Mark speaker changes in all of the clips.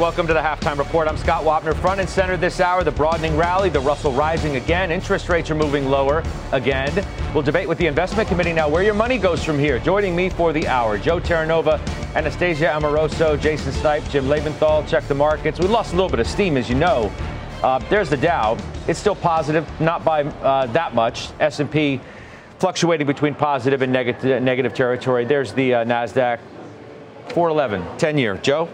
Speaker 1: Welcome to the halftime report. I'm Scott Wapner. Front and center this hour, the broadening rally, the Russell rising again. Interest rates are moving lower again. We'll debate with the investment committee now where your money goes from here. Joining me for the hour, Joe Terranova, Anastasia Amoroso, Jason Snipe, Jim Lebenthal. Check the markets. We lost a little bit of steam, as you know. Uh, there's the Dow. It's still positive, not by uh, that much. S&P fluctuating between positive and negative, negative territory. There's the uh, Nasdaq. 411, 10 year. Joe?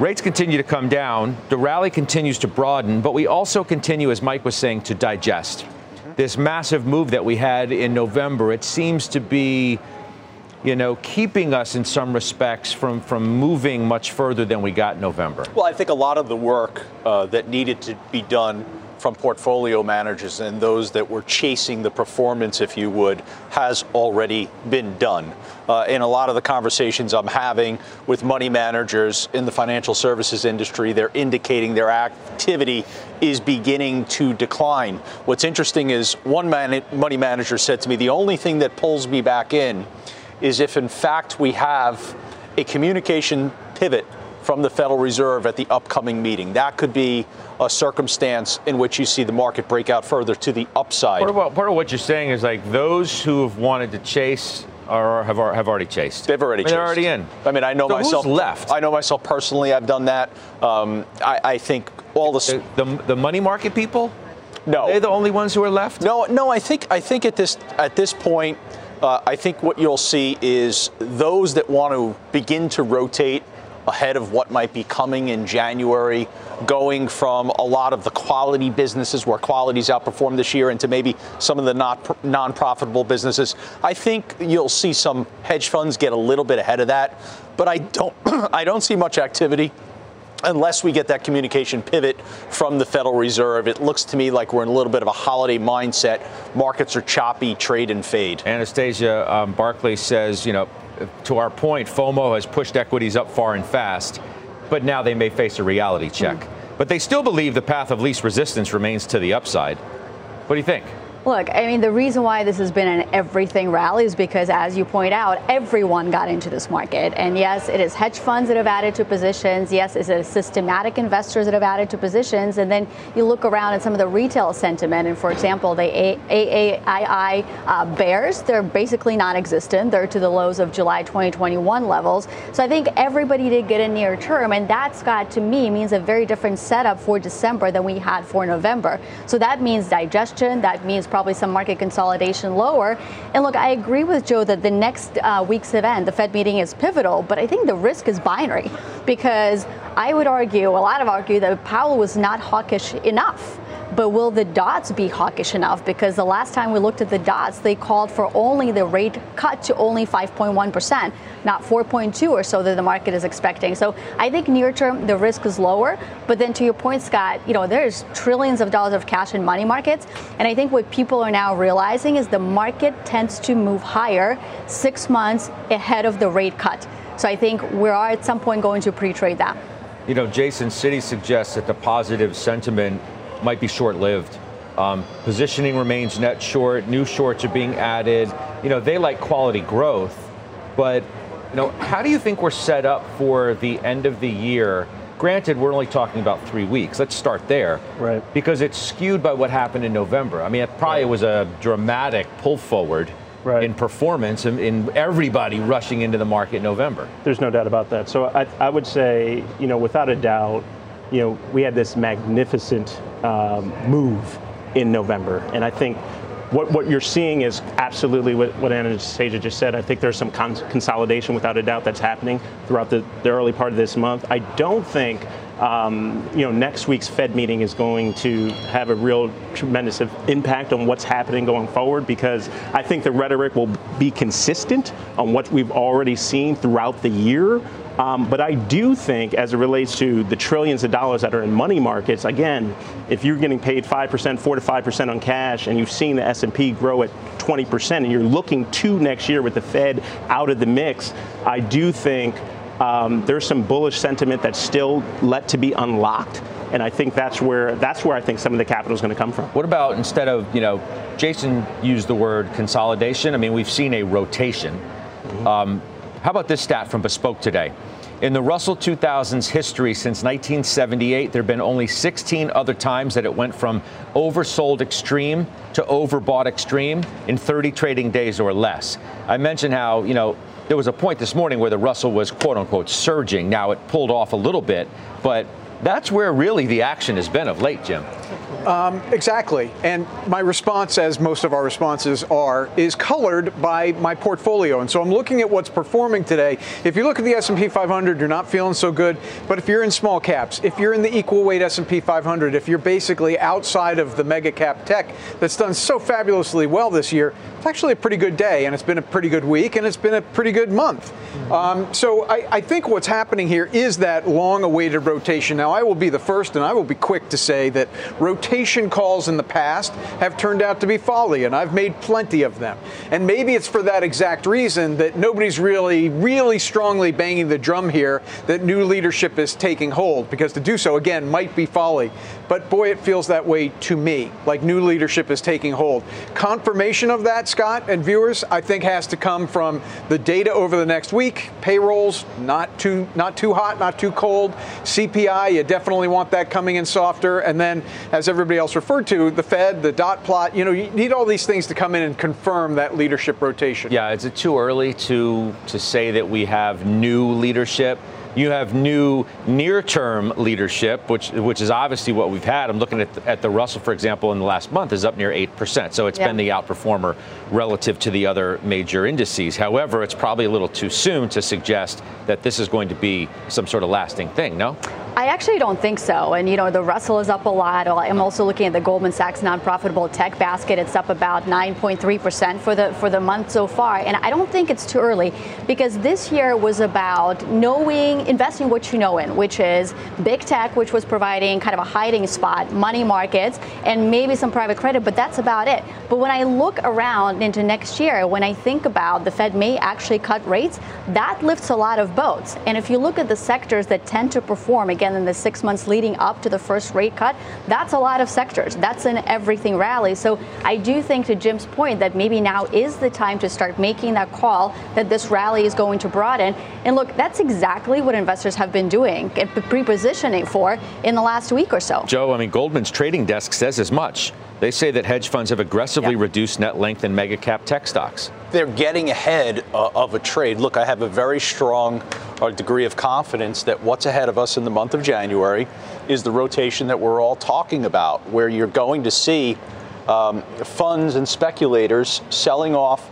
Speaker 1: Rates continue to come down. The rally continues to broaden, but we also continue, as Mike was saying, to digest. This massive move that we had in November, it seems to be, you know, keeping us in some respects from, from moving much further than we got in November.
Speaker 2: Well, I think a lot of the work uh, that needed to be done from portfolio managers and those that were chasing the performance, if you would, has already been done. Uh, in a lot of the conversations I'm having with money managers in the financial services industry, they're indicating their activity is beginning to decline. What's interesting is one man- money manager said to me, the only thing that pulls me back in is if in fact we have a communication pivot from the Federal Reserve at the upcoming meeting. That could be a circumstance in which you see the market break out further to the upside.
Speaker 1: Part of, part of what you're saying is like those who have wanted to chase are, have, have already chased.
Speaker 2: They've already
Speaker 1: I mean,
Speaker 2: chased.
Speaker 1: They're already in.
Speaker 2: I mean, I know
Speaker 1: So
Speaker 2: myself.
Speaker 1: who's left?
Speaker 2: I know myself personally. I've done that. Um, I, I think all the,
Speaker 1: The, the, the money market people?
Speaker 2: no,
Speaker 1: They're the only ones who are left?
Speaker 2: No, no. I think I think at this at this point, uh, I think what you'll see is those that want to begin to rotate ahead of what might be coming in January, going from a lot of the quality businesses where quality's outperformed this year into maybe some of the not non-profitable businesses. I think you'll see some hedge funds get a little bit ahead of that, but I don't I don't see much activity unless we get that communication pivot from the Federal Reserve, it looks to me like we're in a little bit of a holiday mindset. Markets are choppy, trade and fade.
Speaker 1: Anastasia um, Barclay says, you know, to our point, FOMO has pushed equities up far and fast, but now they may face a reality check. Hmm. But they still believe the path of least resistance remains to the upside. What do you think?
Speaker 3: Look, I mean, the reason why this has been an everything rally is because, as you point out, everyone got into this market. And yes, it is hedge funds that have added to positions. Yes, it's systematic investors that have added to positions. And then you look around at some of the retail sentiment. And for example, the AAII uh, bears, they're basically non existent. They're to the lows of July 2021 levels. So I think everybody did get in near term. And that, Scott, to me, means a very different setup for December than we had for November. So that means digestion. That means probably some market consolidation lower. And look, I agree with Joe that the next uh, week's event, the Fed meeting, is pivotal, but I think the risk is binary because I would argue, a lot of argue, that Powell was not hawkish enough. But will the dots be hawkish enough? Because the last time we looked at the dots, they called for only the rate cut to only 5.1%, not 4.2 or so that the market is expecting. So I think near term the risk is lower. But then to your point, Scott, you know, there's trillions of dollars of cash in money markets. And I think what people are now realizing is the market tends to move higher six months ahead of the rate cut. So I think we are at some point going to pre-trade that.
Speaker 1: You know, Jason Citi suggests that the positive sentiment might be short-lived. Um, positioning remains net short. New shorts are being added. You know, they like quality growth, but you know, how do you think we're set up for the end of the year? Granted, we're only talking about three weeks. Let's start there,
Speaker 4: Right.
Speaker 1: Because it's skewed by what happened in November. I mean, it probably was a dramatic pull forward
Speaker 4: Right.
Speaker 1: in performance and in everybody rushing into the market in November.
Speaker 4: There's no doubt about that. So I, I would say, you know, without a doubt, you know, we had this magnificent um, move in November, and I think what, what you're seeing is absolutely what, what Anastasia just said. I think there's some con- consolidation without a doubt that's happening throughout the, the early part of this month. I don't think um, you know, next week's Fed meeting is going to have a real tremendous impact on what's happening going forward because I think the rhetoric will be consistent on what we've already seen throughout the year. Um, but I do think, as it relates to the trillions of dollars that are in money markets, again, if you're getting paid five percent, four to five percent on cash, and you've seen the S&P grow at 20 percent, and you're looking to next year with the Fed out of the mix, I do think um, there's some bullish sentiment that's still let to be unlocked, and I think that's where that's where I think some of the capital is going to come from.
Speaker 1: What about instead of you know, Jason used the word consolidation. I mean, we've seen a rotation. Mm-hmm. Um, how about this stat from Bespoke today? In the Russell 2000's history since 1978, there have been only 16 other times that it went from oversold extreme to overbought extreme in 30 trading days or less. I mentioned how, you know, there was a point this morning where the Russell was quote unquote surging. Now it pulled off a little bit, but that's where really the action has been of late, Jim.
Speaker 5: Um, exactly. And my response, as most of our responses are, is colored by my portfolio. And so I'm looking at what's performing today. If you look at the S&P 500, you're not feeling so good. But if you're in small caps, if you're in the equal weight S&P 500, if you're basically outside of the mega cap tech that's done so fabulously well this year, it's actually a pretty good day, and it's been a pretty good week, and it's been a pretty good month. Mm-hmm. Um, so I, I think what's happening here is that long-awaited rotation. Now, I will be the first, and I will be quick to say that rotation calls in the past have turned out to be folly, and I've made plenty of them. And maybe it's for that exact reason that nobody's really, really strongly banging the drum here that new leadership is taking hold, because to do so, again, might be folly. But boy, it feels that way to me, like new leadership is taking hold. Confirmation of that, Scott and viewers, I think has to come from the data over the next week. Payrolls, not too, not too hot, not too cold. CPI, you definitely want that coming in softer. And then, as everybody else referred to, the Fed, the dot plot, you know, you need all these things to come in and confirm that leadership rotation.
Speaker 1: Yeah, is it too early to to say that we have new leadership? You have new near-term leadership, which which is obviously what we've had. I'm looking at the, at the Russell, for example, in the last month is up near eight percent. So it's been the outperformer relative to the other major indices. However, it's probably a little too soon to suggest that this is going to be some sort of lasting thing. No.
Speaker 3: I actually don't think so. And, you know, the Russell is up a lot. I'm also looking at the Goldman Sachs non-profitable tech basket. It's up about 9.3% for the for the month so far. And I don't think it's too early because this year was about knowing investing what you know in, which is big tech, which was providing kind of a hiding spot, money markets, and maybe some private credit, but that's about it. But when I look around into next year, when I think about the Fed may actually cut rates, that lifts a lot of boats. And if you look at the sectors that tend to perform, again, in the six months leading up to the first rate cut, that's a lot of sectors. That's an everything rally. So I do think, to Jim's point, that maybe now is the time to start making that call that this rally is going to broaden. And look, that's exactly what what investors have been doing and pre-positioning for in the last week or so.
Speaker 1: Joe, I mean, Goldman's trading desk says as much. They say that hedge funds have aggressively yep. reduced net length in mega cap tech stocks.
Speaker 2: They're getting ahead uh, of a trade. Look, I have a very strong uh, degree of confidence that what's ahead of us in the month of January is the rotation that we're all talking about, where you're going to see um, funds and speculators selling off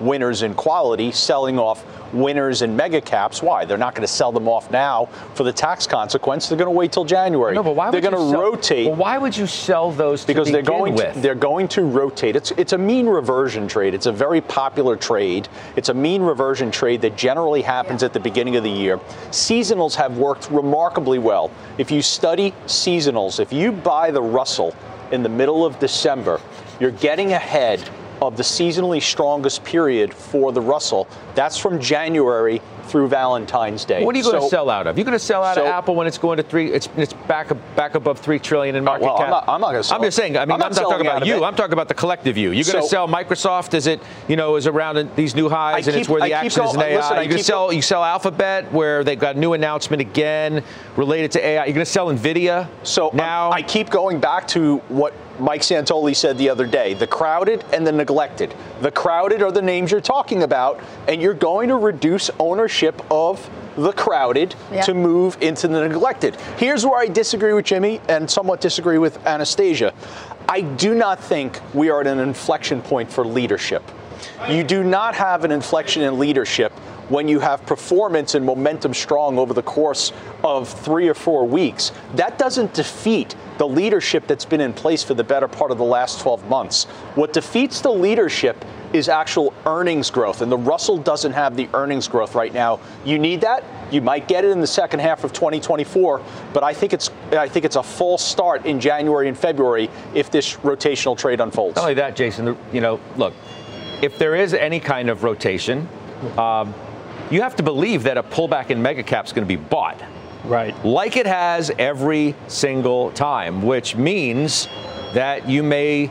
Speaker 2: winners in quality, selling off winners in mega caps. Why? They're not going to sell them off now for the tax consequence. They're going to wait till January.
Speaker 1: No, but why
Speaker 2: they're going to rotate.
Speaker 1: Well, why would you sell those?
Speaker 2: because they're going.
Speaker 1: With?
Speaker 2: To, they're going to rotate. It's it's a mean reversion trade. It's a very popular trade. It's a mean reversion trade that generally happens at the beginning of the year. Seasonals have worked remarkably well. If you study seasonals, if you buy the Russell in the middle of December, you're getting ahead of the seasonally strongest period for the Russell. That's from January through Valentine's Day.
Speaker 1: What are you going so, to sell out of? You're going to sell out so, of Apple when it's going to three. It's it's back back above three trillion in market
Speaker 2: well,
Speaker 1: cap.
Speaker 2: I'm not, I'm not going to. Sell.
Speaker 1: I'm just saying. I mean, I'm not, I'm not talking about you. I'm talking about the collective you. You're going to sell Microsoft as it you know is around these new highs
Speaker 2: keep,
Speaker 1: and it's where the action is in AI.
Speaker 2: Listen,
Speaker 1: you're going to sell you sell Alphabet where they've got a new announcement again related to AI. You're going to sell Nvidia.
Speaker 2: So um,
Speaker 1: now
Speaker 2: I keep going back to what Mike Santoli said the other day the crowded and the neglected. The crowded are the names you're talking about, and you're going to reduce ownership of the crowded
Speaker 3: Yeah.
Speaker 2: to move into the neglected. Here's where I disagree with Jimmy and somewhat disagree with Anastasia. I do not think we are at an inflection point for leadership. You do not have an inflection in leadership when you have performance and momentum strong over the course of three or four weeks. That doesn't defeat the leadership that's been in place for the better part of the last 12 months. What defeats the leadership is actual earnings growth, and the Russell doesn't have the earnings growth right now. You need that. You might get it in the second half of 2024, but I think it's I think it's a false start in January and February if this rotational trade unfolds.
Speaker 1: Not only that, Jason, you know, look, if there is any kind of rotation, um, you have to believe that a pullback in mega cap is going to be bought.
Speaker 4: Right.
Speaker 1: like it has every single time, which means that you may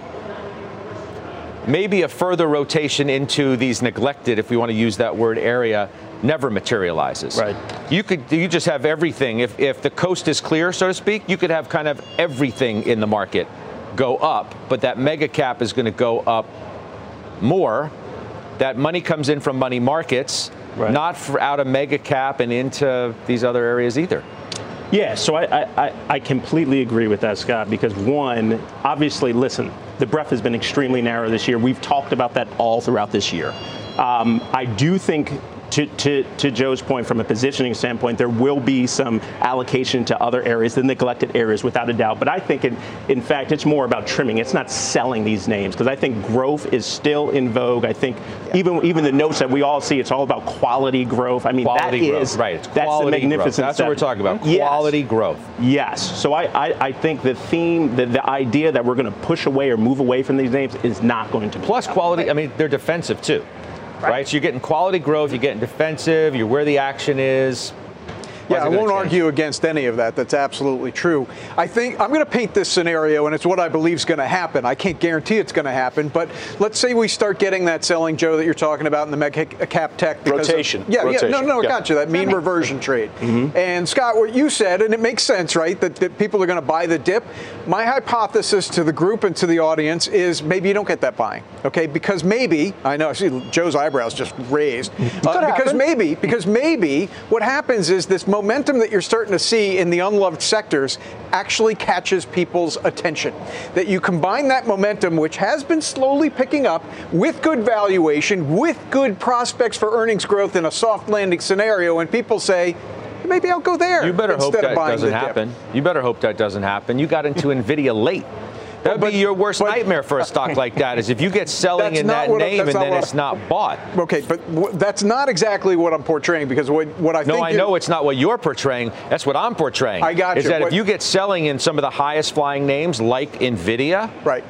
Speaker 1: maybe a further rotation into these neglected, if we want to use that word, area never materializes.
Speaker 4: Right.
Speaker 1: You could you just have everything. If if the coast is clear, so to speak, you could have kind of everything in the market go up, but that mega cap is going to go up more. That money comes in from money markets,
Speaker 4: Right.
Speaker 1: not out of mega cap and into these other areas either.
Speaker 4: Yeah, so I, I, I- I completely agree with that, Scott, because one, obviously, listen, the breadth has been extremely narrow this year. We've talked about that all throughout this year. Um, I do think. To, to, to Joe's point, from a positioning standpoint, there will be some allocation to other areas, the neglected areas, without a doubt. But I think, in, in fact, it's more about trimming. It's not selling these names because I think growth is still in vogue. I think even even the notes that we all see, it's all about quality growth. I mean,
Speaker 1: Quality
Speaker 4: that
Speaker 1: growth,
Speaker 4: is
Speaker 1: right? It's
Speaker 4: that's
Speaker 1: quality
Speaker 4: the magnificent.
Speaker 1: growth. That's what we're talking about.
Speaker 4: Yes.
Speaker 1: Quality growth.
Speaker 4: Yes. So I, I, I think the theme, the, the idea that we're going to push away or move away from these names is not going to.
Speaker 1: Plus quality. I mean, they're defensive too, right? So you're getting quality growth. You're getting defensive. You're where the action is.
Speaker 5: Yeah, I
Speaker 1: Why's it gonna
Speaker 5: won't
Speaker 1: change?
Speaker 5: argue against any of that. That's absolutely true. I think I'm going to paint this scenario, and it's what I believe is going to happen. I can't guarantee it's going to happen, but let's say we start getting that selling, Joe, that you're talking about in the mega cap tech. because of-
Speaker 2: Rotation.
Speaker 5: yeah, yeah, no, no, I
Speaker 2: Yeah.
Speaker 5: got you. That mean reversion trade. And Scott, what you said, and it makes sense, right? That, that people are going to buy the dip. My hypothesis to the group and to the audience is maybe you don't get that buying, okay? Because maybe I know I see Joe's eyebrows just raised. Uh, because
Speaker 2: happen.
Speaker 5: maybe because maybe what happens is this momentum that you're starting to see in the unloved sectors actually catches people's attention. That you combine that momentum, which has been slowly picking up, with good valuation, with good prospects for earnings growth in a soft landing scenario, and people say, maybe I'll go there.
Speaker 1: You better hope that doesn't
Speaker 5: the dip."
Speaker 1: happen. You better hope that doesn't happen. You got into Nvidia late. That would
Speaker 5: But-
Speaker 1: be your worst
Speaker 5: but-
Speaker 1: nightmare for a stock like that. Is if you get selling in that
Speaker 5: I-
Speaker 1: name and then it's
Speaker 5: I-
Speaker 1: not bought.
Speaker 5: Okay, but w- that's not exactly what I'm portraying because what, what I
Speaker 1: No, I know it's not what you're portraying. That's what I'm portraying.
Speaker 5: I got
Speaker 1: Is
Speaker 5: you.
Speaker 1: that
Speaker 5: What-
Speaker 1: if you get selling in some of the highest flying names like Nvidia,
Speaker 5: right.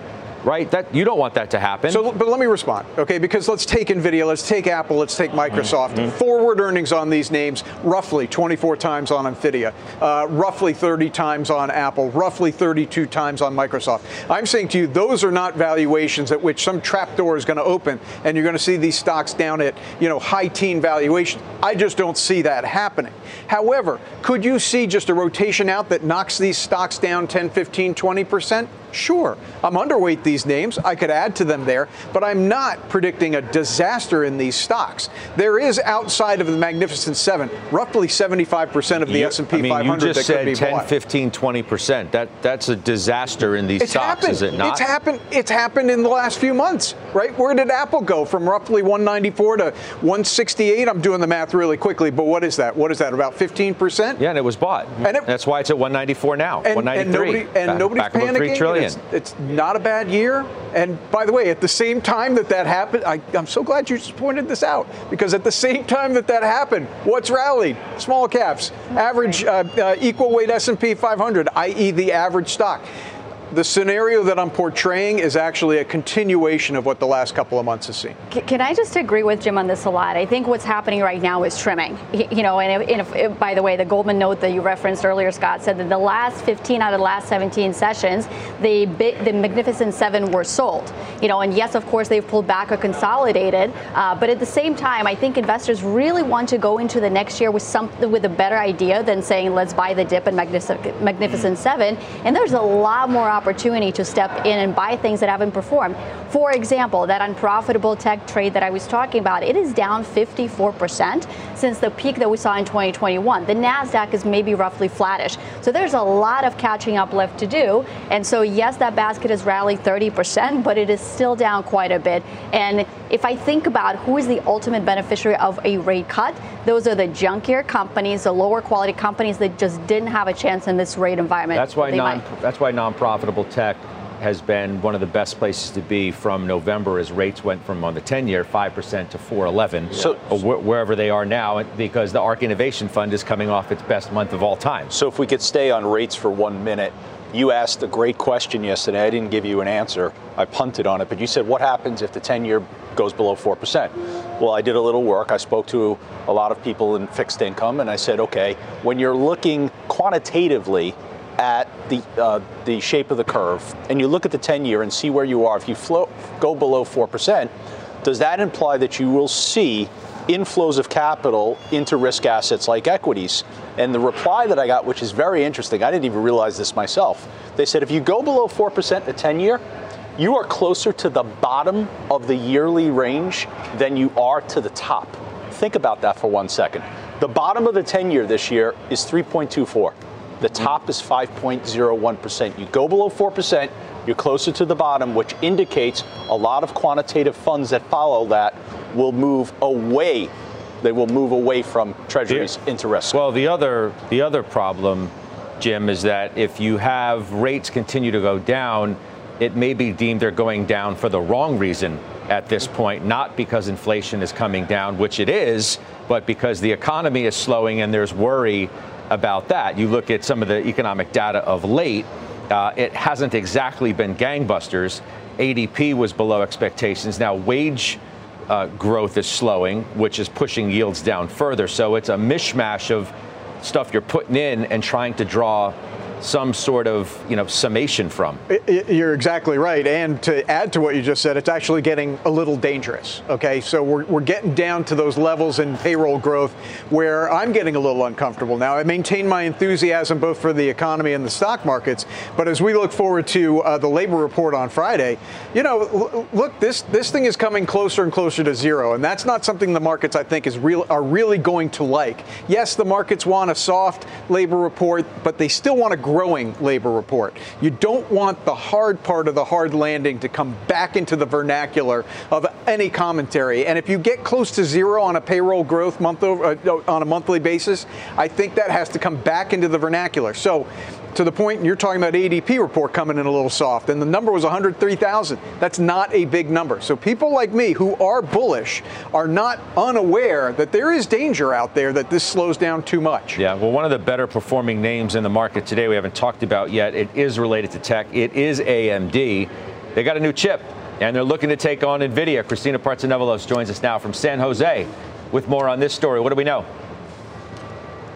Speaker 1: Right? That you don't want that to happen.
Speaker 5: So, but let me respond, okay? Because let's take Nvidia, let's take Apple, let's take Microsoft.
Speaker 1: Mm-hmm.
Speaker 5: Forward earnings on these names, roughly 24 times on Nvidia, uh, roughly 30 times on Apple, roughly 32 times on Microsoft. I'm saying to you, those are not valuations at which some trapdoor is going to open, and you're going to see these stocks down at you know high teen valuation. I just don't see that happening. However, could you see just a rotation out that knocks these stocks down 10, 15, 20 percent? Sure. I'm underweight these names. I could add to them there, but I'm not predicting a disaster in these stocks. There is outside of the Magnificent 7, roughly 75% of the
Speaker 1: You-
Speaker 5: S&P
Speaker 1: I mean,
Speaker 5: 500
Speaker 1: you just
Speaker 5: that could be
Speaker 1: said 10,
Speaker 5: bought.
Speaker 1: 15, 20 percent. That that's a disaster in these
Speaker 5: It's
Speaker 1: stocks,
Speaker 5: happened.
Speaker 1: is it not?
Speaker 5: It's happened. It's happened in the last few months, right? Where did Apple go from roughly 194 to 168? I'm doing the math really quickly, but what is that? What is that? About 15 percent?
Speaker 1: Yeah, and it was bought.
Speaker 5: And it-
Speaker 1: that's why it's at 194 now.
Speaker 5: and,
Speaker 1: 193.
Speaker 5: and nobody and
Speaker 1: Back-
Speaker 5: nobody's
Speaker 1: back
Speaker 5: panicking.
Speaker 1: three
Speaker 5: and
Speaker 1: trillion.
Speaker 5: It's, it's not a bad year. And by the way, at the same time that that happened, I, I'm so glad you just pointed this out because at the same time that that happened, what's rallied? Small caps, average uh, uh, equal weight S&P 500, i.e., the average stock. The scenario that I'm portraying is actually a continuation of what the last couple of months has seen.
Speaker 3: Can I just agree with Jim on this a lot? I think what's happening right now is trimming. You know, and, if, if, if- by the way, the Goldman note that you referenced earlier, Scott, said that the last 15 out of the last 17 sessions, the the Magnificent Seven were sold. You know, and yes, of course, they've pulled back or consolidated, uh, but at the same time, I think investors really want to go into the next year with something with a better idea than saying let's buy the dip in Magnific- Magnificent Seven. And there's a lot more opportunity opportunity to step in and buy things that haven't performed. For example, that unprofitable tech trade that I was talking about, it is down 54% since the peak that we saw in 2021. The NASDAQ is maybe roughly flattish. So there's a lot of catching up left to do. And so, yes, that basket has rallied 30%, but it is still down quite a bit. And if I think about who is the ultimate beneficiary of a rate cut, those are the junkier companies, the lower quality companies that just didn't have a chance in this rate environment.
Speaker 1: That's why non, that's why non-profitable tech has been one of the best places to be from November as rates went from on the 10 year 5% to 411 so, uh, wherever they are now because the ARK Innovation Fund is coming off its best month of all time.
Speaker 2: So if we could stay on rates for 1 minute, you asked a great question yesterday. I didn't give you an answer. I punted on it, but you said what happens if the 10 year goes below 4%? Well, I did a little work. I spoke to a lot of people in fixed income and I said, "Okay, when you're looking quantitatively at the uh, the shape of the curve and you look at the 10 year and see where you are, if you float, go below 4%, does that imply that you will see inflows of capital into risk assets like equities? And the reply that I got, which is very interesting, I didn't even realize this myself. They said if you go below 4% the 10 year, you are closer to the bottom of the yearly range than you are to the top. Think about that for one second. The bottom of the 10 year this year is 3.24. The top is 5.01%. You go below 4%, you're closer to the bottom, which indicates a lot of quantitative funds that follow that will move away. They will move away from treasuries yeah. into risk.
Speaker 1: Well, the other the other problem, Jim, is that if you have rates continue to go down, it may be deemed they're going down for the wrong reason at this point, not because inflation is coming down, which it is, but because the economy is slowing and there's worry about that. You look at some of the economic data of late, uh, it hasn't exactly been gangbusters. ADP was below expectations. Now, wage uh, growth is slowing, which is pushing yields down further. So it's a mishmash of stuff you're putting in and trying to draw some sort of you know summation from.
Speaker 5: You're exactly right. And to add to what you just said, it's actually getting a little dangerous. Okay, so we're, we're getting down to those levels in payroll growth where I'm getting a little uncomfortable. Now I maintain my enthusiasm both for the economy and the stock markets, but as we look forward to uh, the labor report on Friday, you know, look, this this thing is coming closer and closer to zero, and that's not something the markets I think is real are really going to like. Yes, the markets want a soft labor report, but they still want to growing labor report. You don't want the hard part of the hard landing to come back into the vernacular of any commentary. And if you get close to zero on a payroll growth month over, uh, on a monthly basis, I think that has to come back into the vernacular. So to the point you're talking about ADP report coming in a little soft, and the number was 103,000. That's not a big number. So people like me who are bullish are not unaware that there is danger out there that this slows down too much.
Speaker 1: Yeah, well, one of the better performing names in the market today we haven't talked about yet. It is related to tech. It is AMD. They got a new chip, and they're looking to take on NVIDIA. Christina Partsinevelos joins us now from San Jose with more on this story. What do we know?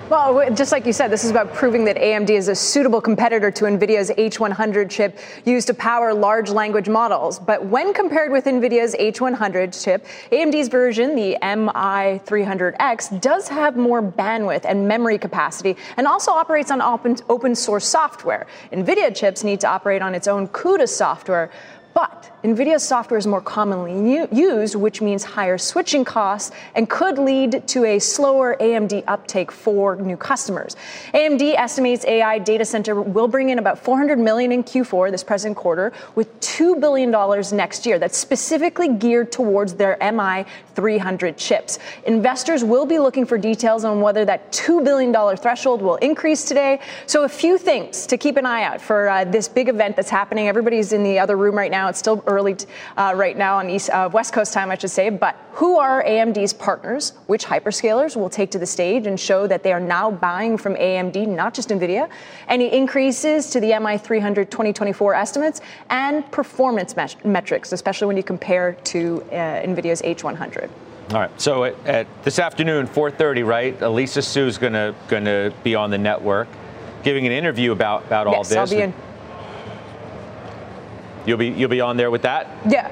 Speaker 6: Well, just like you said, this is about proving that AMD is a suitable competitor to NVIDIA's H100 chip used to power large language models. But when compared with NVIDIA's H100 chip, AMD's version, the MI300X, does have more bandwidth and memory capacity and also operates on open, open source software. NVIDIA chips need to operate on its own CUDA software, but NVIDIA's software is more commonly used, which means higher switching costs and could lead to a slower AMD uptake for new customers. AMD estimates AI data center will bring in about 400 million in Q4 this present quarter with $2 billion next year. That's specifically geared towards their MI300 chips. Investors will be looking for details on whether that $2 billion threshold will increase today. So a few things to keep an eye out for uh, this big event that's happening. Everybody's in the other room right now. It's still early uh, right now on East uh, West Coast time, I should say. But who are AMD's partners? Which hyperscalers will take to the stage and show that they are now buying from AMD, not just NVIDIA? Any increases to the MI300 2024 estimates and performance met- metrics, especially when you compare to uh, NVIDIA's H100.
Speaker 1: All right. So at, at this afternoon, 4:30, right? Lisa Su going to be on the network, giving an interview about about all
Speaker 6: yes,
Speaker 1: this.
Speaker 6: I'll be in.
Speaker 1: You'll be you'll be on there with that.
Speaker 6: Yeah.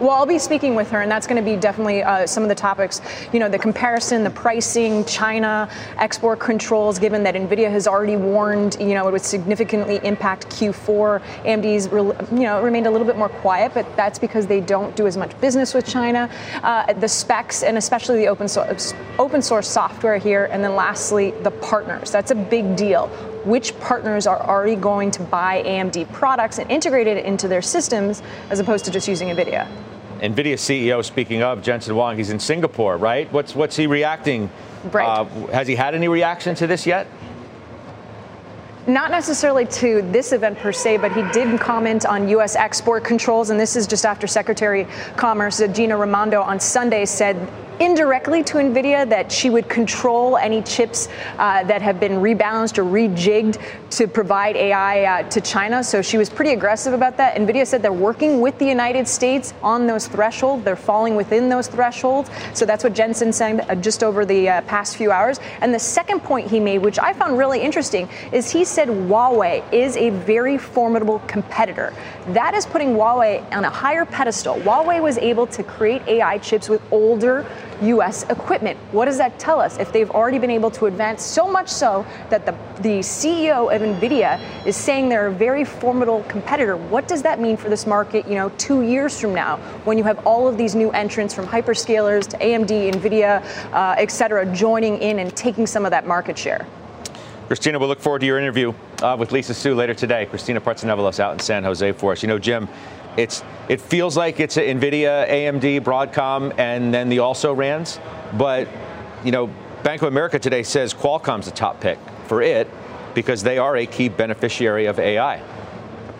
Speaker 6: Well, I'll be speaking with her, and that's going to be definitely uh, some of the topics. You know, the comparison, the pricing, China, export controls, given that NVIDIA has already warned, you know, it would significantly impact Q4. AMD's, you know, remained a little bit more quiet, but that's because they don't do as much business with China. Uh, the specs, and especially the open source, open source software here. And then lastly, the partners. That's a big deal which partners are already going to buy AMD products and integrate it into their systems as opposed to just using NVIDIA.
Speaker 1: NVIDIA CEO, speaking of Jensen Huang, he's in Singapore, right? What's what's he reacting?
Speaker 6: Right. Uh,
Speaker 1: has he had any reaction to this yet?
Speaker 6: Not necessarily to this event per se, but he did comment on U.S. export controls, and this is just after Secretary Commerce Gina Raimondo on Sunday said indirectly to NVIDIA that she would control any chips uh, that have been rebalanced or rejigged to provide AI uh, to China. So she was pretty aggressive about that. NVIDIA said they're working with the United States on those thresholds. They're falling within those thresholds. So that's what Jensen said uh, just over the uh, past few hours. And the second point he made, which I found really interesting, is he said Huawei is a very formidable competitor. That is putting Huawei on a higher pedestal. Huawei was able to create AI chips with older U.S. equipment. What does that tell us? If they've already been able to advance so much so that the, the CEO of NVIDIA is saying they're a very formidable competitor, what does that mean for this market, you know, two years from now when you have all of these new entrants from hyperscalers to AMD, NVIDIA, uh, et cetera, joining in and taking some of that market share?
Speaker 1: Christina, we'll look forward to your interview uh, with Lisa Su later today. Christina Partsinevelos out in San Jose for us. You know, Jim, it's it feels like it's Nvidia, AMD, Broadcom, and then the also rans. But you know, Bank of America today says Qualcomm's the top pick for it because they are a key beneficiary of AI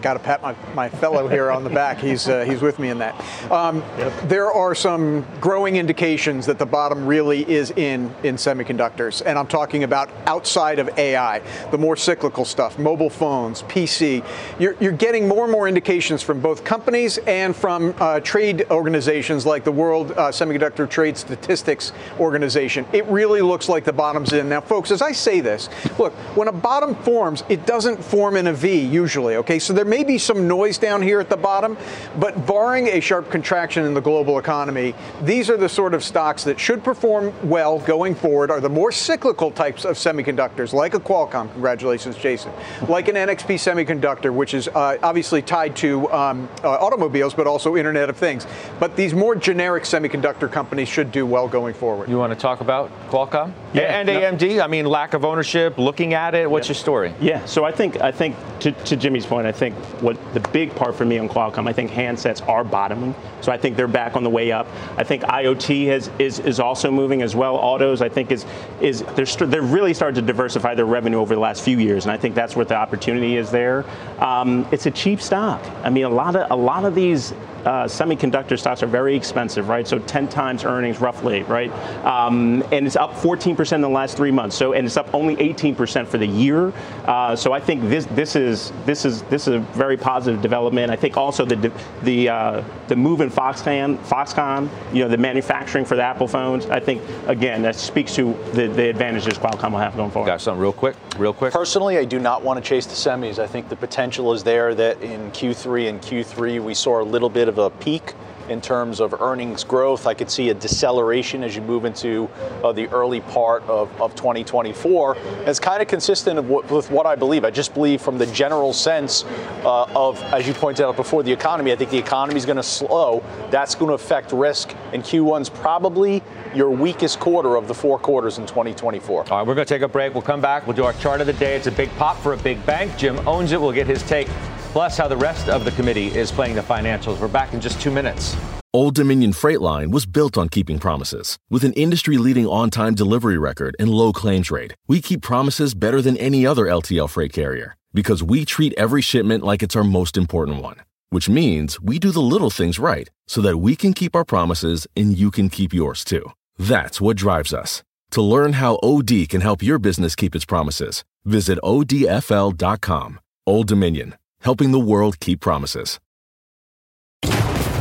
Speaker 5: got to pat my, my fellow here on the back. He's uh, he's with me in that. Um, yep. There are some growing indications that the bottom really is in in semiconductors, and I'm talking about outside of AI, the more cyclical stuff, mobile phones, PC. You're, you're getting more and more indications from both companies and from uh, trade organizations like the World uh, Semiconductor Trade Statistics Organization. It really looks like the bottom's in. Now, folks, as I say this, look, when a bottom forms, it doesn't form in a V usually. Okay, so there may be some noise down here at the bottom, but barring a sharp contraction in the global economy, these are the sort of stocks that should perform well going forward, are the more cyclical types of semiconductors, like a Qualcomm, congratulations, Jason, like an NXP semiconductor, which is uh, obviously tied to um, uh, automobiles, but also Internet of Things. But these more generic semiconductor companies should do well going forward.
Speaker 1: You want to talk about Qualcomm? Yeah, and no. AMD. I mean, lack of ownership, looking at it. What's yeah. your story?
Speaker 4: Yeah, so I think I think to, to Jimmy's point, I think what the big part for me on Qualcomm, I think handsets are bottoming. So I think they're back on the way up. I think IoT has, is, is also moving as well. Autos, I think, is is they're, st- they're really starting to diversify their revenue over the last few years, and I think that's where the opportunity is there. Um, it's a cheap stock. I mean, a lot of a lot of these uh, semiconductor stocks are very expensive, right? So 10 times earnings roughly, right? Um, and it's up 14% in the last three months. So and it's up only 18% for the year. Uh, so I think this this is this is this is a very positive development. I think also the the uh, the move in Foxconn, Foxconn, you know, the manufacturing for the Apple phones. I think again that speaks to the, the advantages Qualcomm will have going forward.
Speaker 1: Got something real quick, real quick.
Speaker 2: Personally, I do not want to chase the semis. I think the potential is there that in Q3 and Q3 we saw a little bit of a peak in terms of earnings growth. I could see a deceleration as you move into uh, the early part of, of 2024. it's kind of consistent with what I believe. I just believe from the general sense uh, of, as you pointed out before, the economy. I think the economy is going to slow. That's going to affect risk. And Q1's probably your weakest quarter of the four quarters in 2024.
Speaker 1: All right, we're going to take a break. We'll come back. We'll do our chart of the day. It's a big pop for a big bank. Jim owns it. We'll get his take plus how the rest of the committee is playing the financials. We're back in just two minutes.
Speaker 7: Old Dominion Freight Line was built on keeping promises. With an industry leading on time delivery record and low claims rate, we keep promises better than any other LTL freight carrier because we treat every shipment like it's our most important one. Which means we do the little things right so that we can keep our promises and you can keep yours too. That's what drives us. To learn how OD can help your business keep its promises, visit odfl.com. Old Dominion helping the world keep promises.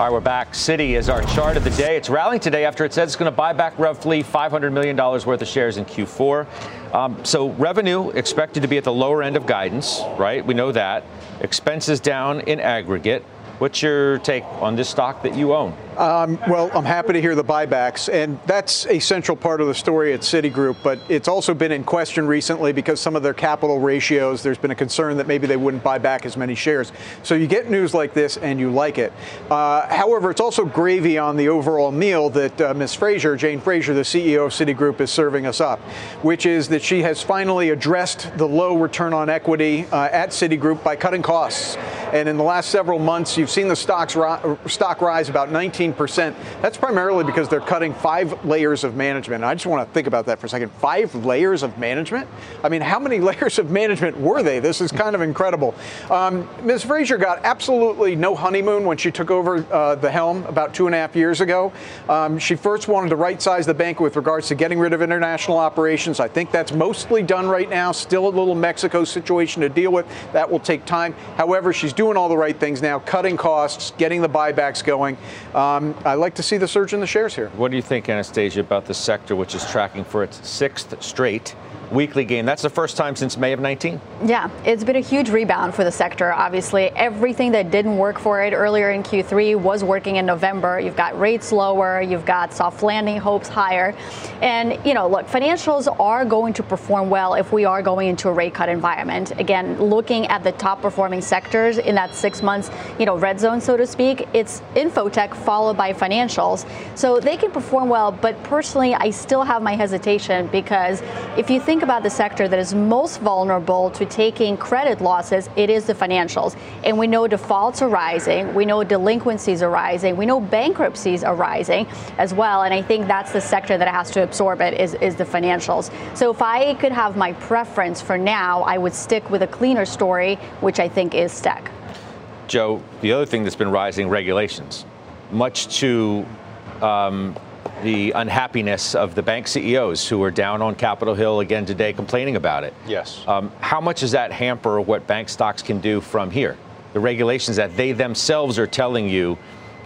Speaker 1: All right, we're back. Citi is our chart of the day. It's rallying today after it said it's going to buy back roughly $500 million worth of shares in Q4. Um, so revenue expected to be at the lower end of guidance, right? We know that. Expenses down in aggregate. What's your take on this stock that you own?
Speaker 5: Um, well, I'm happy to hear the buybacks, and that's a central part of the story at Citigroup. But it's also been in question recently because some of their capital ratios. There's been a concern that maybe they wouldn't buy back as many shares. So you get news like this, and you like it. Uh, however, it's also gravy on the overall meal that uh, Ms. Fraser, Jane Fraser, the CEO of Citigroup, is serving us up, which is that she has finally addressed the low return on equity uh, at Citigroup by cutting costs. And in the last several months, you've seen the stocks stock rise about 19 percent That's primarily because they're cutting five layers of management. And I just want to think about that for a second. Five layers of management? I mean, how many layers of management were they? This is kind of incredible. Um, Ms. Fraser got absolutely no honeymoon when she took over uh, the helm about two and a half years ago. Um, she first wanted to right size the bank with regards to getting rid of international operations. I think that's mostly done right now. Still a little Mexico situation to deal with. That will take time. However, she's doing all the right things now, cutting costs, getting the buybacks going. Um, I like to see the surge in the shares here.
Speaker 1: What do you think, Anastasia, about the sector, which is tracking for its sixth straight weekly gain. That's the first time since May of 19.
Speaker 3: Yeah, it's been a huge rebound for the sector. Obviously, everything that didn't work for it earlier in Q3 was working in November. You've got rates lower, you've got soft landing hopes higher. And, you know, look, financials are going to perform well if we are going into a rate cut environment. Again, looking at the top performing sectors in that six months, you know, red zone, so to speak, it's infotech followed by financials. So they can perform well, but personally, I still have my hesitation because if you think think about the sector that is most vulnerable to taking credit losses, it is the financials. And we know defaults are rising, we know delinquencies are rising, we know bankruptcies are rising as well. And I think that's the sector that has to absorb it is, is the financials. So if I could have my preference for now, I would stick with a cleaner story, which I think is STEC.
Speaker 1: Joe, the other thing that's been rising regulations, much to um, the unhappiness of the bank CEOs who are down on Capitol Hill again today complaining about it.
Speaker 2: Yes.
Speaker 1: Um, how much does that hamper what bank stocks can do from here? The regulations that they themselves are telling you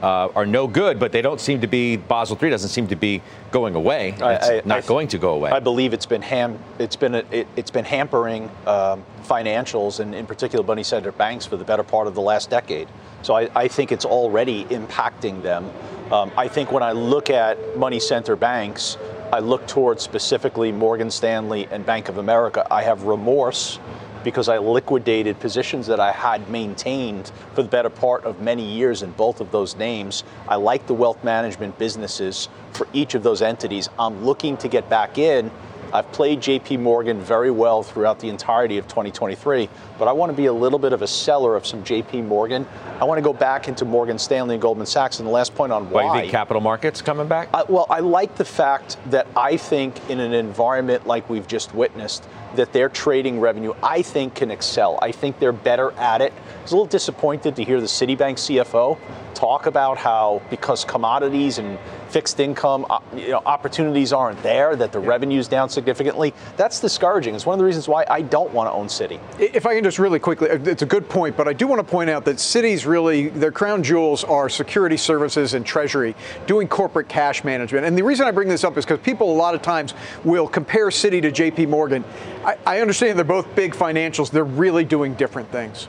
Speaker 1: uh, are no good, but they don't seem to be. Basel III doesn't seem to be going away. It's I, I, not I, going to go away.
Speaker 2: I believe it's been ham. It's been a, it, has been hampering um, financials and in particular money center banks for the better part of the last decade. So I, I think it's already impacting them. Um, I think when I look at money center banks, I look towards specifically Morgan Stanley and Bank of America. I have remorse because I liquidated positions that I had maintained for the better part of many years in both of those names. I like the wealth management businesses for each of those entities. I'm looking to get back in I've played JP Morgan very well throughout the entirety of 2023, but I want to be a little bit of a seller of some JP Morgan. I want to go back into Morgan Stanley and Goldman Sachs. And the last point on why.
Speaker 1: Why you think capital markets coming back?
Speaker 2: I, well, I like the fact that I think in an environment like we've just witnessed, that their trading revenue, I think, can excel. I think they're better at it. I was a little disappointed to hear the Citibank CFO talk about how because commodities and fixed income uh, you know, opportunities aren't there, that the yeah. revenue's down significantly. That's discouraging. It's one of the reasons why I don't want to own Citi.
Speaker 5: If I can just really quickly, uh, it's a good point, but I do want to point out that Citi's really, their crown jewels are security services and treasury, doing corporate cash management. And the reason I bring this up is because people a lot of times will compare Citi to JP Morgan. I, I understand they're both big financials, they're really doing different things.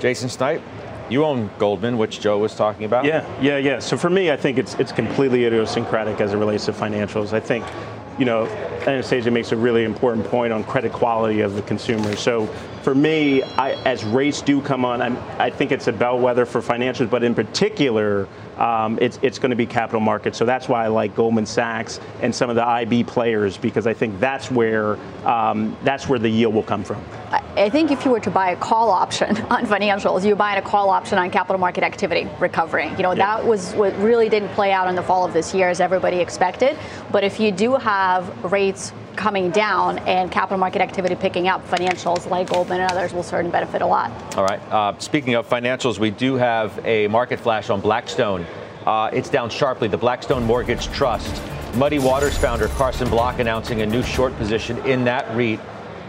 Speaker 1: Jason Snipe, you own Goldman, which Joe was talking about.
Speaker 4: Yeah, yeah, yeah. So for me, I think it's it's completely idiosyncratic as it relates to financials. I think, you know, Anastasia makes a really important point on credit quality of the consumer. So for me, I, as rates do come on, I'm, i think it's a bellwether for financials, but in particular, um, it's, it's going to be capital markets. So that's why I like Goldman Sachs and some of the IB players because I think that's where um, that's where the yield will come from.
Speaker 3: I think if you were to buy a call option on financials, you're buying a call option on capital market activity recovering. You know, yeah. that was what really didn't play out in the fall of this year as everybody expected. But if you do have rates coming down and capital market activity picking up, financials like Goldman and others will certainly benefit a lot.
Speaker 1: All right. Uh, speaking of financials, we do have a market flash on Blackstone. Uh, it's down sharply. The Blackstone Mortgage Trust. Muddy Waters founder Carson Block announcing a new short position in that REIT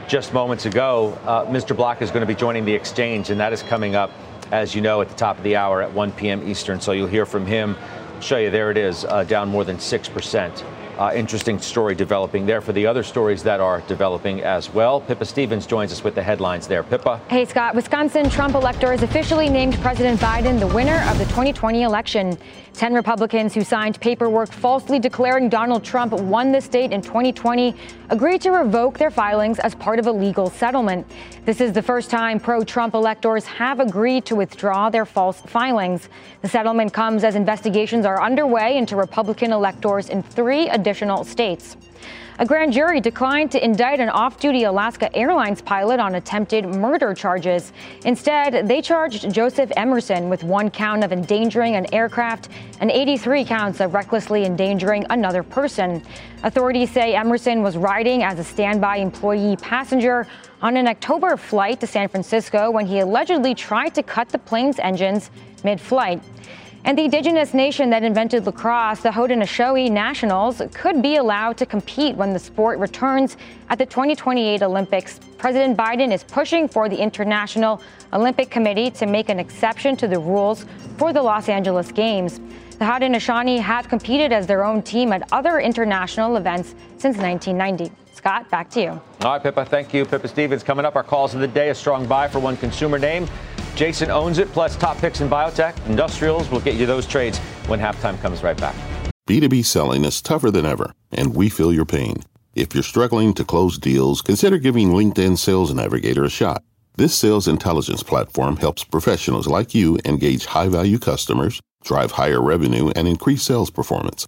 Speaker 1: just moments ago. Uh, Mr. Block is going to be joining the exchange, and that is coming up, as you know, at the top of the hour at 1 p.m. Eastern. So you'll hear from him. show you there it is, uh, down more than 6% uh, interesting story developing there for the other stories that are developing as well. Pippa Stevens joins us with the headlines there. Pippa.
Speaker 8: Hey, Scott. Wisconsin Trump electors officially named President Biden the winner of the 2020 election. Ten Republicans who signed paperwork falsely declaring Donald Trump won the state in 2020 agreed to revoke their filings as part of a legal settlement. This is the first time pro Trump electors have agreed to withdraw their false filings. The settlement comes as investigations are underway into Republican electors in three additional states. A grand jury declined to indict an off duty Alaska Airlines pilot on attempted murder charges. Instead, they charged Joseph Emerson with one count of endangering an aircraft and 83 counts of recklessly endangering another person. Authorities say Emerson was riding as a standby employee passenger on an October flight to San Francisco when he allegedly tried to cut the plane's engines mid flight. And the indigenous nation that invented lacrosse, the Haudenosaunee Nationals, could be allowed to compete when the sport returns at the 2028 Olympics. President Biden is pushing for the International Olympic Committee to make an exception to the rules for the Los Angeles Games. The Haudenosaunee have competed as their own team at other international events since 1990. Scott, back to you.
Speaker 1: All right, Pippa, thank you. Pippa Stevens coming up. Our calls of the day a strong buy for one consumer name. Jason owns it, plus top picks in biotech, industrials. We'll get you those trades when halftime comes right back.
Speaker 9: B2B selling is tougher than ever, and we feel your pain. If you're struggling to close deals, consider giving LinkedIn Sales Navigator a shot. This sales intelligence platform helps professionals like you engage high value customers, drive higher revenue, and increase sales performance.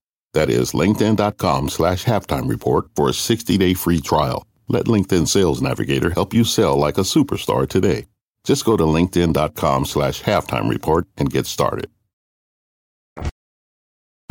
Speaker 9: That is linkedin.com slash halftime report for a 60-day free trial. Let LinkedIn Sales Navigator help you sell like a superstar today. Just go to linkedin.com slash halftime report and get started.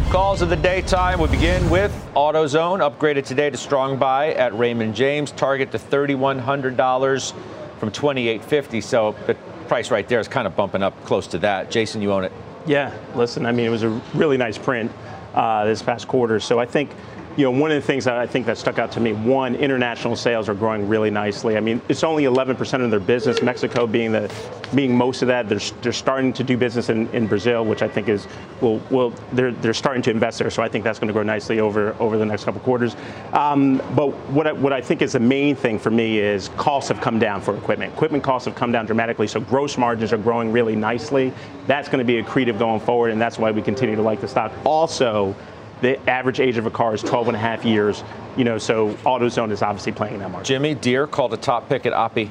Speaker 1: Calls of the daytime. We begin with AutoZone, upgraded today to strong buy at Raymond James. Target to $3,100 from 2,850. So the price right there is kind of bumping up close to that. Jason, you own it.
Speaker 4: Yeah, listen, I mean, it was a really nice print uh, this past quarter. So I think you know, one of the things that I think that stuck out to me, one, international sales are growing really nicely. I mean, it's only 11% of their business, Mexico being the being most of that. They're, they're starting to do business in, in Brazil, which I think is, well, well, they're, they're starting to invest there. So I think that's going to grow nicely over, over the next couple quarters. Um, but what I, what I think is the main thing for me is costs have come down for equipment. Equipment costs have come down dramatically. So gross margins are growing really nicely. That's going to be accretive going forward. And that's why we continue to like the stock. Also, the average age of a car is 12 and a half years. You know, so AutoZone is obviously playing in that market.
Speaker 1: Jimmy Deere called a top pick at Oppie.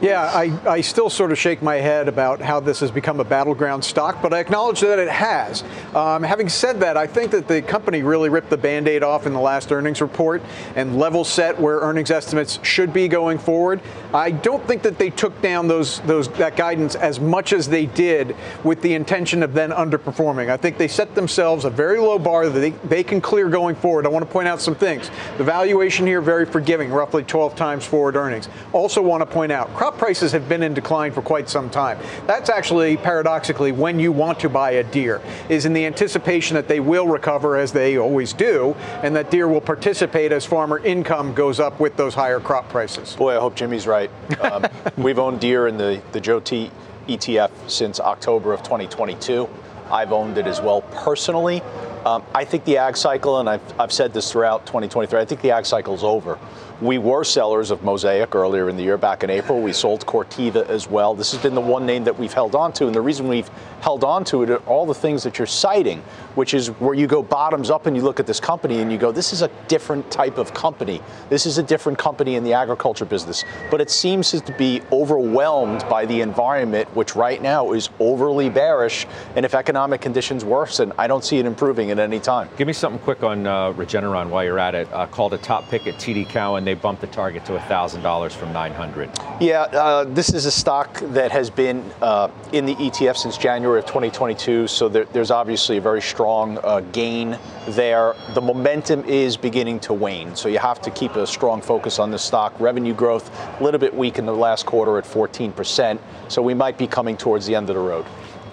Speaker 5: Yeah, I, I still sort of shake my head about how this has become a battleground stock, but I acknowledge that it has. Um, having said that, I think that the company really ripped the band aid off in the last earnings report and level set where earnings estimates should be going forward. I don't think that they took down those, those that guidance as much as they did with the intention of then underperforming. I think they set themselves a very low bar that they, they can clear going forward. I want to point out some things. The valuation here, very forgiving, roughly 12 times forward earnings. Also want to point out, crop prices have been in decline for quite some time. That's actually paradoxically when you want to buy a Deere, is in the anticipation that they will recover as they always do, and that Deere will participate as farmer income goes up with those higher crop prices.
Speaker 2: Boy, I hope Jimmy's right. Um, we've owned Deere in the, the Joe T ETF since October of 2022. I've owned it as well personally. Um, I think the ag cycle, and I've, I've said this throughout 2023, I think the ag cycle is over. We were sellers of Mosaic earlier in the year, back in April. We sold Corteva as well. This has been the one name that we've held on to, and the reason we've held on to it are all the things that you're citing, which is where you go bottoms up and you look at this company and you go, this is a different type of company. This is a different company in the agriculture business. But it seems to be overwhelmed by the environment, which right now is overly bearish. And if economic conditions worsen, I don't see it improving at any time.
Speaker 1: Give me something quick on uh, Regeneron while you're at it. Uh, called a top pick at TD Cowen. They bumped the target to $1,000 from 900.
Speaker 2: Yeah, uh, this is a stock that has been uh, in the ETF since January of 2022. So there, there's obviously a very strong uh, gain there. The momentum is beginning to wane. So you have to keep a strong focus on this stock. Revenue growth a little bit weak in the last quarter at 14%. So we might be coming towards the end of the road.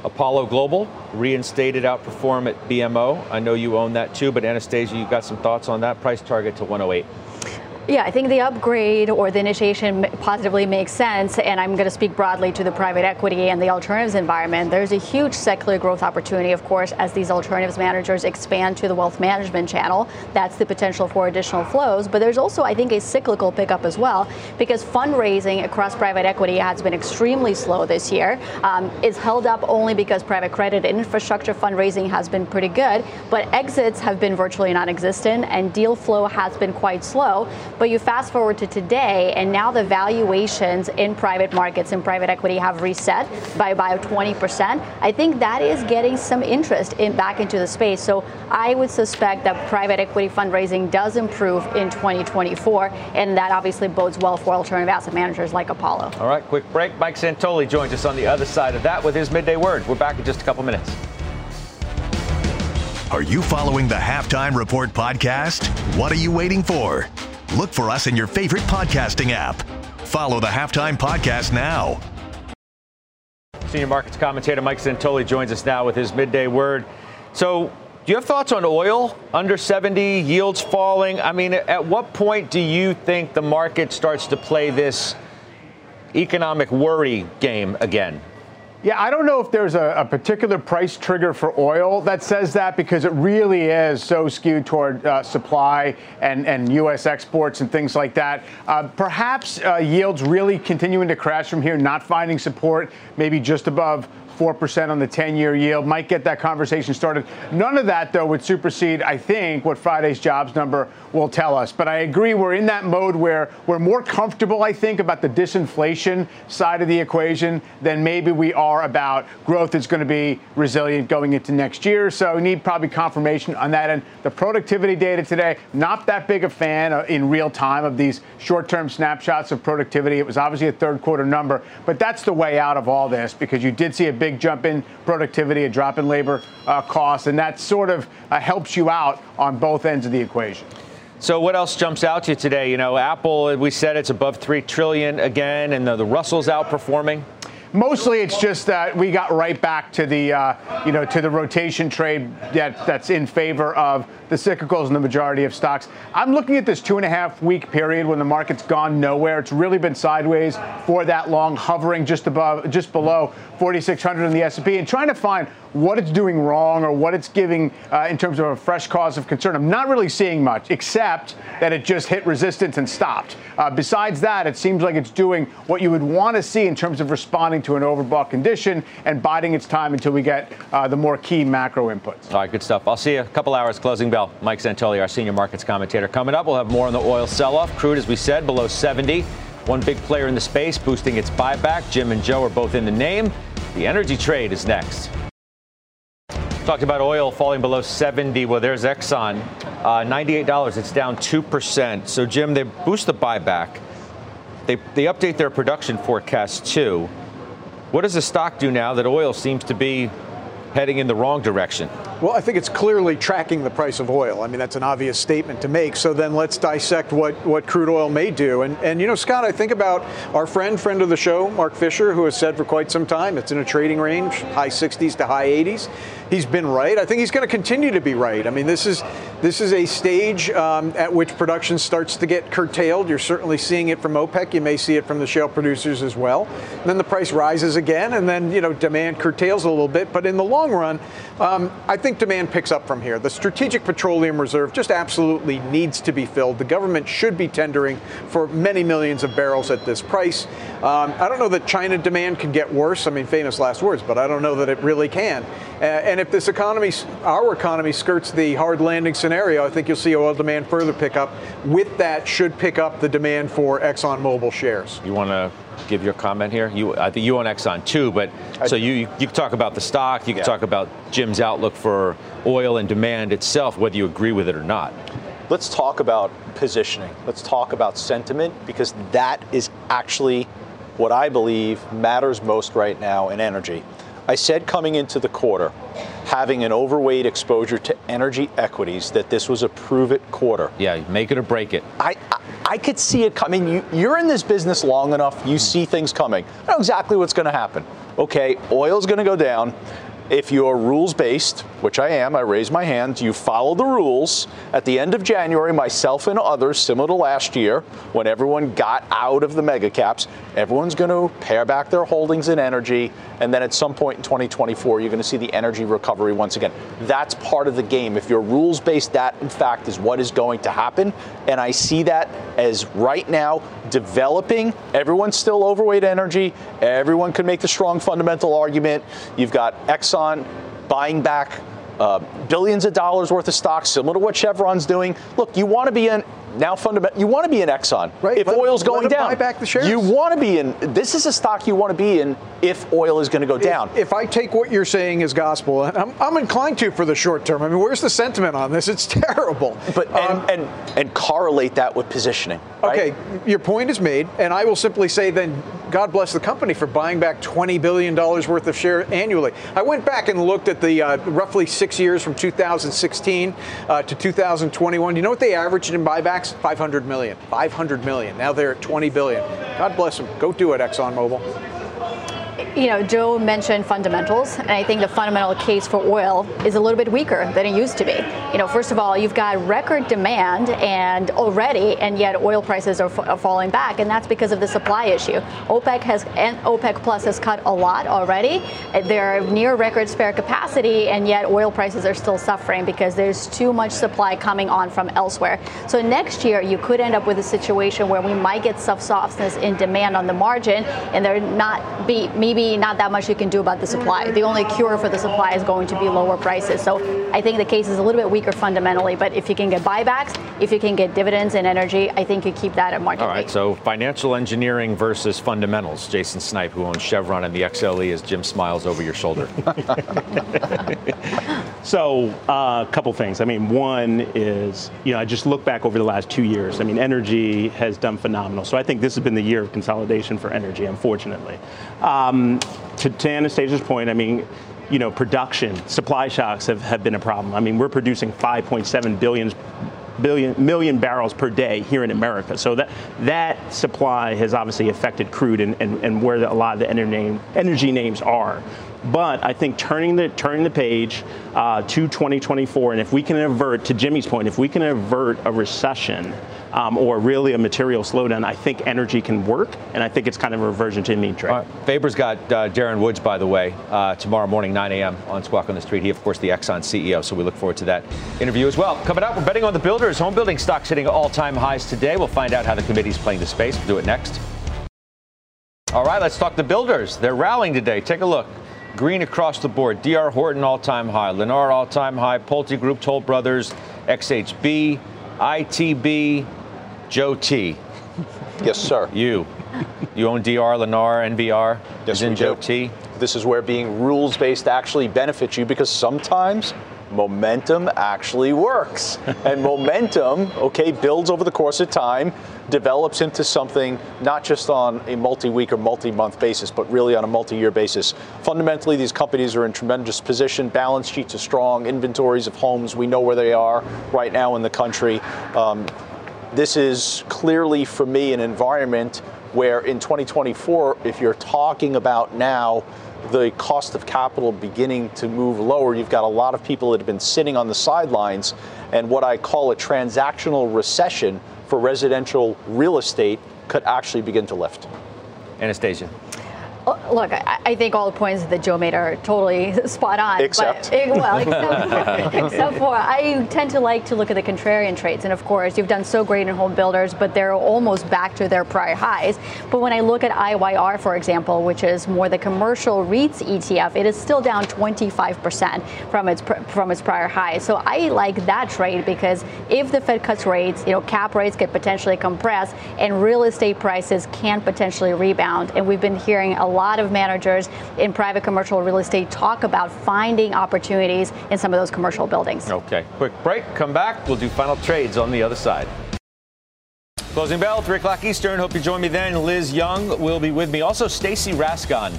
Speaker 1: Apollo Global reinstated outperform at BMO. I know you own that too, but Anastasia, you got some thoughts on that price target to 108.
Speaker 3: Yeah, I think the upgrade or the initiation positively makes sense. And I'm going to speak broadly to the private equity and the alternatives environment. There's a huge secular growth opportunity, of course, as these alternatives managers expand to the wealth management channel. That's the potential for additional flows. But there's also, I think, a cyclical pickup as well, because fundraising across private equity has been extremely slow this year. Um, it's held up only because private credit and infrastructure fundraising has been pretty good, but exits have been virtually non existent, and deal flow has been quite slow. But you fast forward to today, and now the valuations in private markets and private equity have reset by about 20%. I think that is getting some interest in back into the space. So I would suspect that private equity fundraising does improve in 2024, and that obviously bodes well for alternative asset managers like Apollo.
Speaker 1: All right, quick break. Mike Santoli joins us on the other side of that with his midday word. We're back in just a couple minutes.
Speaker 10: Are you following the Halftime Report podcast? What are you waiting for? Look for us in your favorite podcasting app. Follow the Halftime Podcast now.
Speaker 1: Senior markets commentator Mike Santoli joins us now with his midday word. So, do you have thoughts on oil under 70, yields falling? I mean, at what point do you think the market starts to play this economic worry game again?
Speaker 11: Yeah, I don't know if there's a, a, particular price trigger for oil that says that because it really is so skewed toward uh, supply and, and U.S. exports and things like that. Uh, perhaps uh, yields really continuing to crash from here, not finding support, maybe just above 4% on the 10 year yield. Might get that conversation started. None of that, though, would supersede, I think, what Friday's jobs number will tell us. But I agree, we're in that mode where we're more comfortable, I think, about the disinflation side of the equation than maybe we are about growth that's going to be resilient going into next year. So we need probably confirmation on that. And the productivity data today, not that big a fan uh, in real time of these short term snapshots of productivity. It was obviously a third quarter number, but that's the way out of all this because you did see a big big jump in productivity, a drop in labor uh, costs, and that sort of uh, helps you out on both ends of the equation.
Speaker 1: So what else jumps out to you today? You know, Apple, we said it's above three trillion again, and the, the Russell's outperforming.
Speaker 11: Mostly, it's just that we got right back to the, uh, you know, to the rotation trade that, that's in favor of the cyclicals and the majority of stocks. I'm looking at this two and a half week period when the market's gone nowhere. It's really been sideways for that long, hovering just above, just below 4,600 in the S&P, and trying to find what it's doing wrong or what it's giving uh, in terms of a fresh cause of concern. I'm not really seeing much, except that it just hit resistance and stopped. Uh, besides that, it seems like it's doing what you would want to see in terms of responding to an overbought condition and biding its time until we get uh, the more key macro inputs.
Speaker 1: All right, good stuff. I'll see you a couple hours closing bell. Mike Santoli, our senior markets commentator. Coming up, we'll have more on the oil sell-off. Crude, as we said, below 70. One big player in the space boosting its buyback. Jim and Joe are both in the name. The energy trade is next. Talked about oil falling below 70. Well, there's Exxon, uh, $98. It's down 2%. So, Jim, they boost the buyback. They, they update their production forecast too. What does the stock do now that oil seems to be heading in the wrong direction?
Speaker 11: Well, I think it's clearly tracking the price of oil. I mean, that's an obvious statement to make. So then let's dissect what, what crude oil may do. And, and, you know, Scott, I think about our friend, friend of the show, Mark Fisher, who has said for quite some time it's in a trading range, high 60s to high 80s.
Speaker 5: he's been right. I think he's going to continue to be right. I mean, this is this is a stage um, at which production starts to get curtailed. You're certainly seeing it from OPEC. You may see it from the shale producers as well. And then the price rises again, and then you know demand curtails a little bit. But in the long run, um, I think demand picks up from here. The Strategic Petroleum Reserve just absolutely needs to be filled. The government should be tendering for many millions of barrels at this price. Um, I don't know that China demand can get worse. I mean, famous last words, but I don't know that it really can. Uh, and if this economy, our economy, skirts the hard landing scenario, I think you'll see oil demand further pick up. With that, should pick up the demand for ExxonMobil shares.
Speaker 1: You want to give your comment here? You, I think you own Exxon too, but so you you can talk about the stock, you can yeah. talk about Jim's outlook for oil and demand itself, whether you agree with it or not.
Speaker 2: Let's talk about positioning. Let's talk about sentiment because that is actually what I believe matters most right now in energy. I said coming into the quarter, having an overweight exposure to energy equities, that this was a prove it quarter.
Speaker 1: Yeah, make it or break it.
Speaker 2: I, I, I could see it coming. You, you're in this business long enough, you see things coming. I know exactly what's going to happen. Okay, oil's going to go down. If you're rules based, which I am, I raise my hand, you follow the rules. At the end of January, myself and others, similar to last year, when everyone got out of the mega caps, everyone's going to pare back their holdings in energy. And then at some point in 2024, you're going to see the energy recovery once again. That's part of the game. If you're rules based, that in fact is what is going to happen. And I see that as right now developing. Everyone's still overweight energy. Everyone can make the strong fundamental argument. You've got Exxon buying back uh, billions of dollars worth of stocks, similar to what Chevron's doing. Look, you want to be in now fundamental. You want to be in Exxon right. if let, oil's going down.
Speaker 5: Buy back the shares.
Speaker 2: You want to be in. This is a stock you want to be in if oil is going to go down.
Speaker 5: If, if I take what you're saying as gospel, I'm, I'm, inclined to for the short term. I mean, where's the sentiment on this? It's terrible.
Speaker 2: But um, and, and, and correlate that with positioning.
Speaker 5: Right? Okay, your point is made, and I will simply say then, God bless the company for buying back 20 billion dollars worth of share annually. I went back and looked at the uh, roughly six years from 2016 uh, to 2021. Do You know what they averaged in buybacks? 500 million. 500 million. Now they're at 20 billion. God bless them. Go do it, ExxonMobil
Speaker 3: you know, Joe mentioned fundamentals, and I think the fundamental case for oil is a little bit weaker than it used to be. You know, first of all, you've got record demand and already, and yet oil prices are, are falling back, and that's because of the supply issue. OPEC has and OPEC Plus has cut a lot already. They're near record spare capacity, and yet oil prices are still suffering because there's too much supply coming on from elsewhere. So next year, you could end up with a situation where we might get some softness in demand on the margin, and there not be maybe not that much you can do about the supply. The only cure for the supply is going to be lower prices. So I think the case is a little bit weaker fundamentally, but if you can get buybacks, if you can get dividends and energy, I think you keep that at market
Speaker 1: All right,
Speaker 3: rate.
Speaker 1: so financial engineering versus fundamentals. Jason Snipe, who owns Chevron and the XLE, as Jim smiles over your shoulder.
Speaker 4: so uh, a couple things. I mean, one is, you know, I just look back over the last two years. I mean, energy has done phenomenal. So I think this has been the year of consolidation for energy, unfortunately. Um, to, to Anastasia's point, I mean, you know, production, supply shocks have, have been a problem. I mean, we're producing 5.7 billion billion million barrels per day here in America. So that that supply has obviously affected crude and, and, and where the, a lot of the energy, energy names are. But I think turning the turning the page uh, to 2024, and if we can avert, to Jimmy's point, if we can avert a recession, um, or really a material slowdown, I think energy can work, and I think it's kind of a reversion to mean trade. Right.
Speaker 1: Faber's got uh, Darren Woods, by the way, uh, tomorrow morning, 9 a.m. on Squawk on the Street. He, of course, the Exxon CEO, so we look forward to that interview as well. Coming up, we're betting on the builders. Home building stocks hitting all-time highs today. We'll find out how the committee's playing the space. We'll do it next. All right, let's talk the builders. They're rallying today. Take a look. Green across the board. DR Horton all-time high. Lennar all-time high. Pulte Group, Toll Brothers, XHB, ITB, Joe T.
Speaker 2: Yes, sir.
Speaker 1: You. You own DR, Lennar, NVR.
Speaker 2: Yes,
Speaker 1: in Joe
Speaker 2: do.
Speaker 1: T.
Speaker 2: This is where being rules based actually benefits you because sometimes momentum actually works. and momentum, okay, builds over the course of time, develops into something not just on a multi week or multi month basis, but really on a multi year basis. Fundamentally, these companies are in tremendous position. Balance sheets are strong, inventories of homes, we know where they are right now in the country. Um, this is clearly for me an environment where in 2024, if you're talking about now the cost of capital beginning to move lower, you've got a lot of people that have been sitting on the sidelines, and what I call a transactional recession for residential real estate could actually begin to lift.
Speaker 1: Anastasia.
Speaker 3: Uh, look, I, I, think all the points that Joe made are totally spot on.
Speaker 2: Except,
Speaker 3: but, well, except for, except for, I tend to like to look at the contrarian traits, and of course, you've done so great in home builders, but they're almost back to their prior highs. But when I look at IYR, for example, which is more the commercial REITs ETF, it is still down 25% from its from its prior highs. So I like that trade because if the Fed cuts rates, you know, cap rates could potentially compress, and real estate prices can potentially rebound. And we've been hearing a lot of managers in private commercial real estate talk about finding opportunities in some of those commercial buildings.
Speaker 1: Okay, quick break. Come back. We'll do final trades on the other side. Closing bell, 3 o'clock Eastern. Hope you join me then. Liz Young will be with me. Also, Stacy Rasgon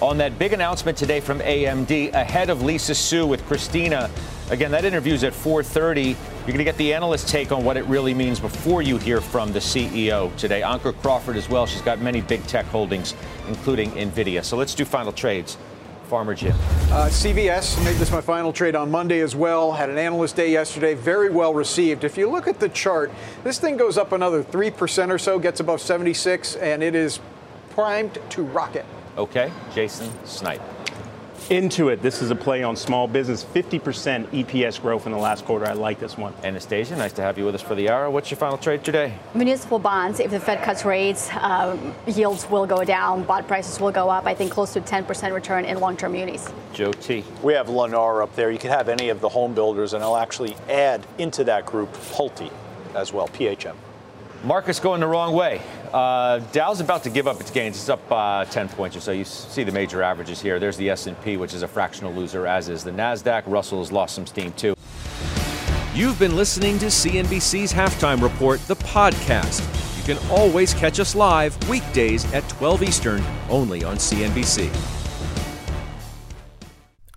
Speaker 1: on that big announcement today from AMD ahead of Lisa Su with Christina. Again, that interview is at 4:30. You're going to get the analyst take on what it really means before you hear from the CEO today. Ankur Crawford as well. She's got many big tech holdings, including Nvidia. So let's do final trades. Farmer Jim.
Speaker 5: Uh, CVS made this my final trade on Monday as well. Had an analyst day yesterday, very well received. If you look at the chart, this thing goes up another 3% or so, gets above 76, and it is primed to rocket.
Speaker 1: Okay, Jason Snipe.
Speaker 4: Intuit. This is a play on small business. 50% EPS growth in the last quarter. I like this one.
Speaker 1: Anastasia, nice to have you with us for the hour. What's your final trade today?
Speaker 3: Municipal bonds. If the Fed cuts rates, um, yields will go down, bond prices will go up. I think close to 10% return in long-term munis.
Speaker 1: Joe T.
Speaker 2: We have Lennar up there. You could have any of the home builders, and I'll actually add into that group Pulte as well, PHM.
Speaker 1: Market's going the wrong way. Uh, Dow's about to give up its gains. It's up uh, 10 points or so. You see the major averages here. There's the S&P, which is a fractional loser, as is the Nasdaq. Russell has lost some steam too.
Speaker 11: You've been listening to CNBC's Halftime Report, the podcast. You can always catch us live weekdays at 12 Eastern, only on CNBC.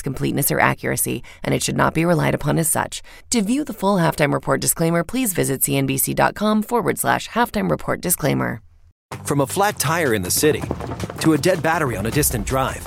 Speaker 12: its completeness or accuracy, and it should not be relied upon as such. To view the full halftime report disclaimer, please visit cnbc.com forward slash halftime report disclaimer.
Speaker 13: From a flat tire in the city to a dead battery on a distant drive,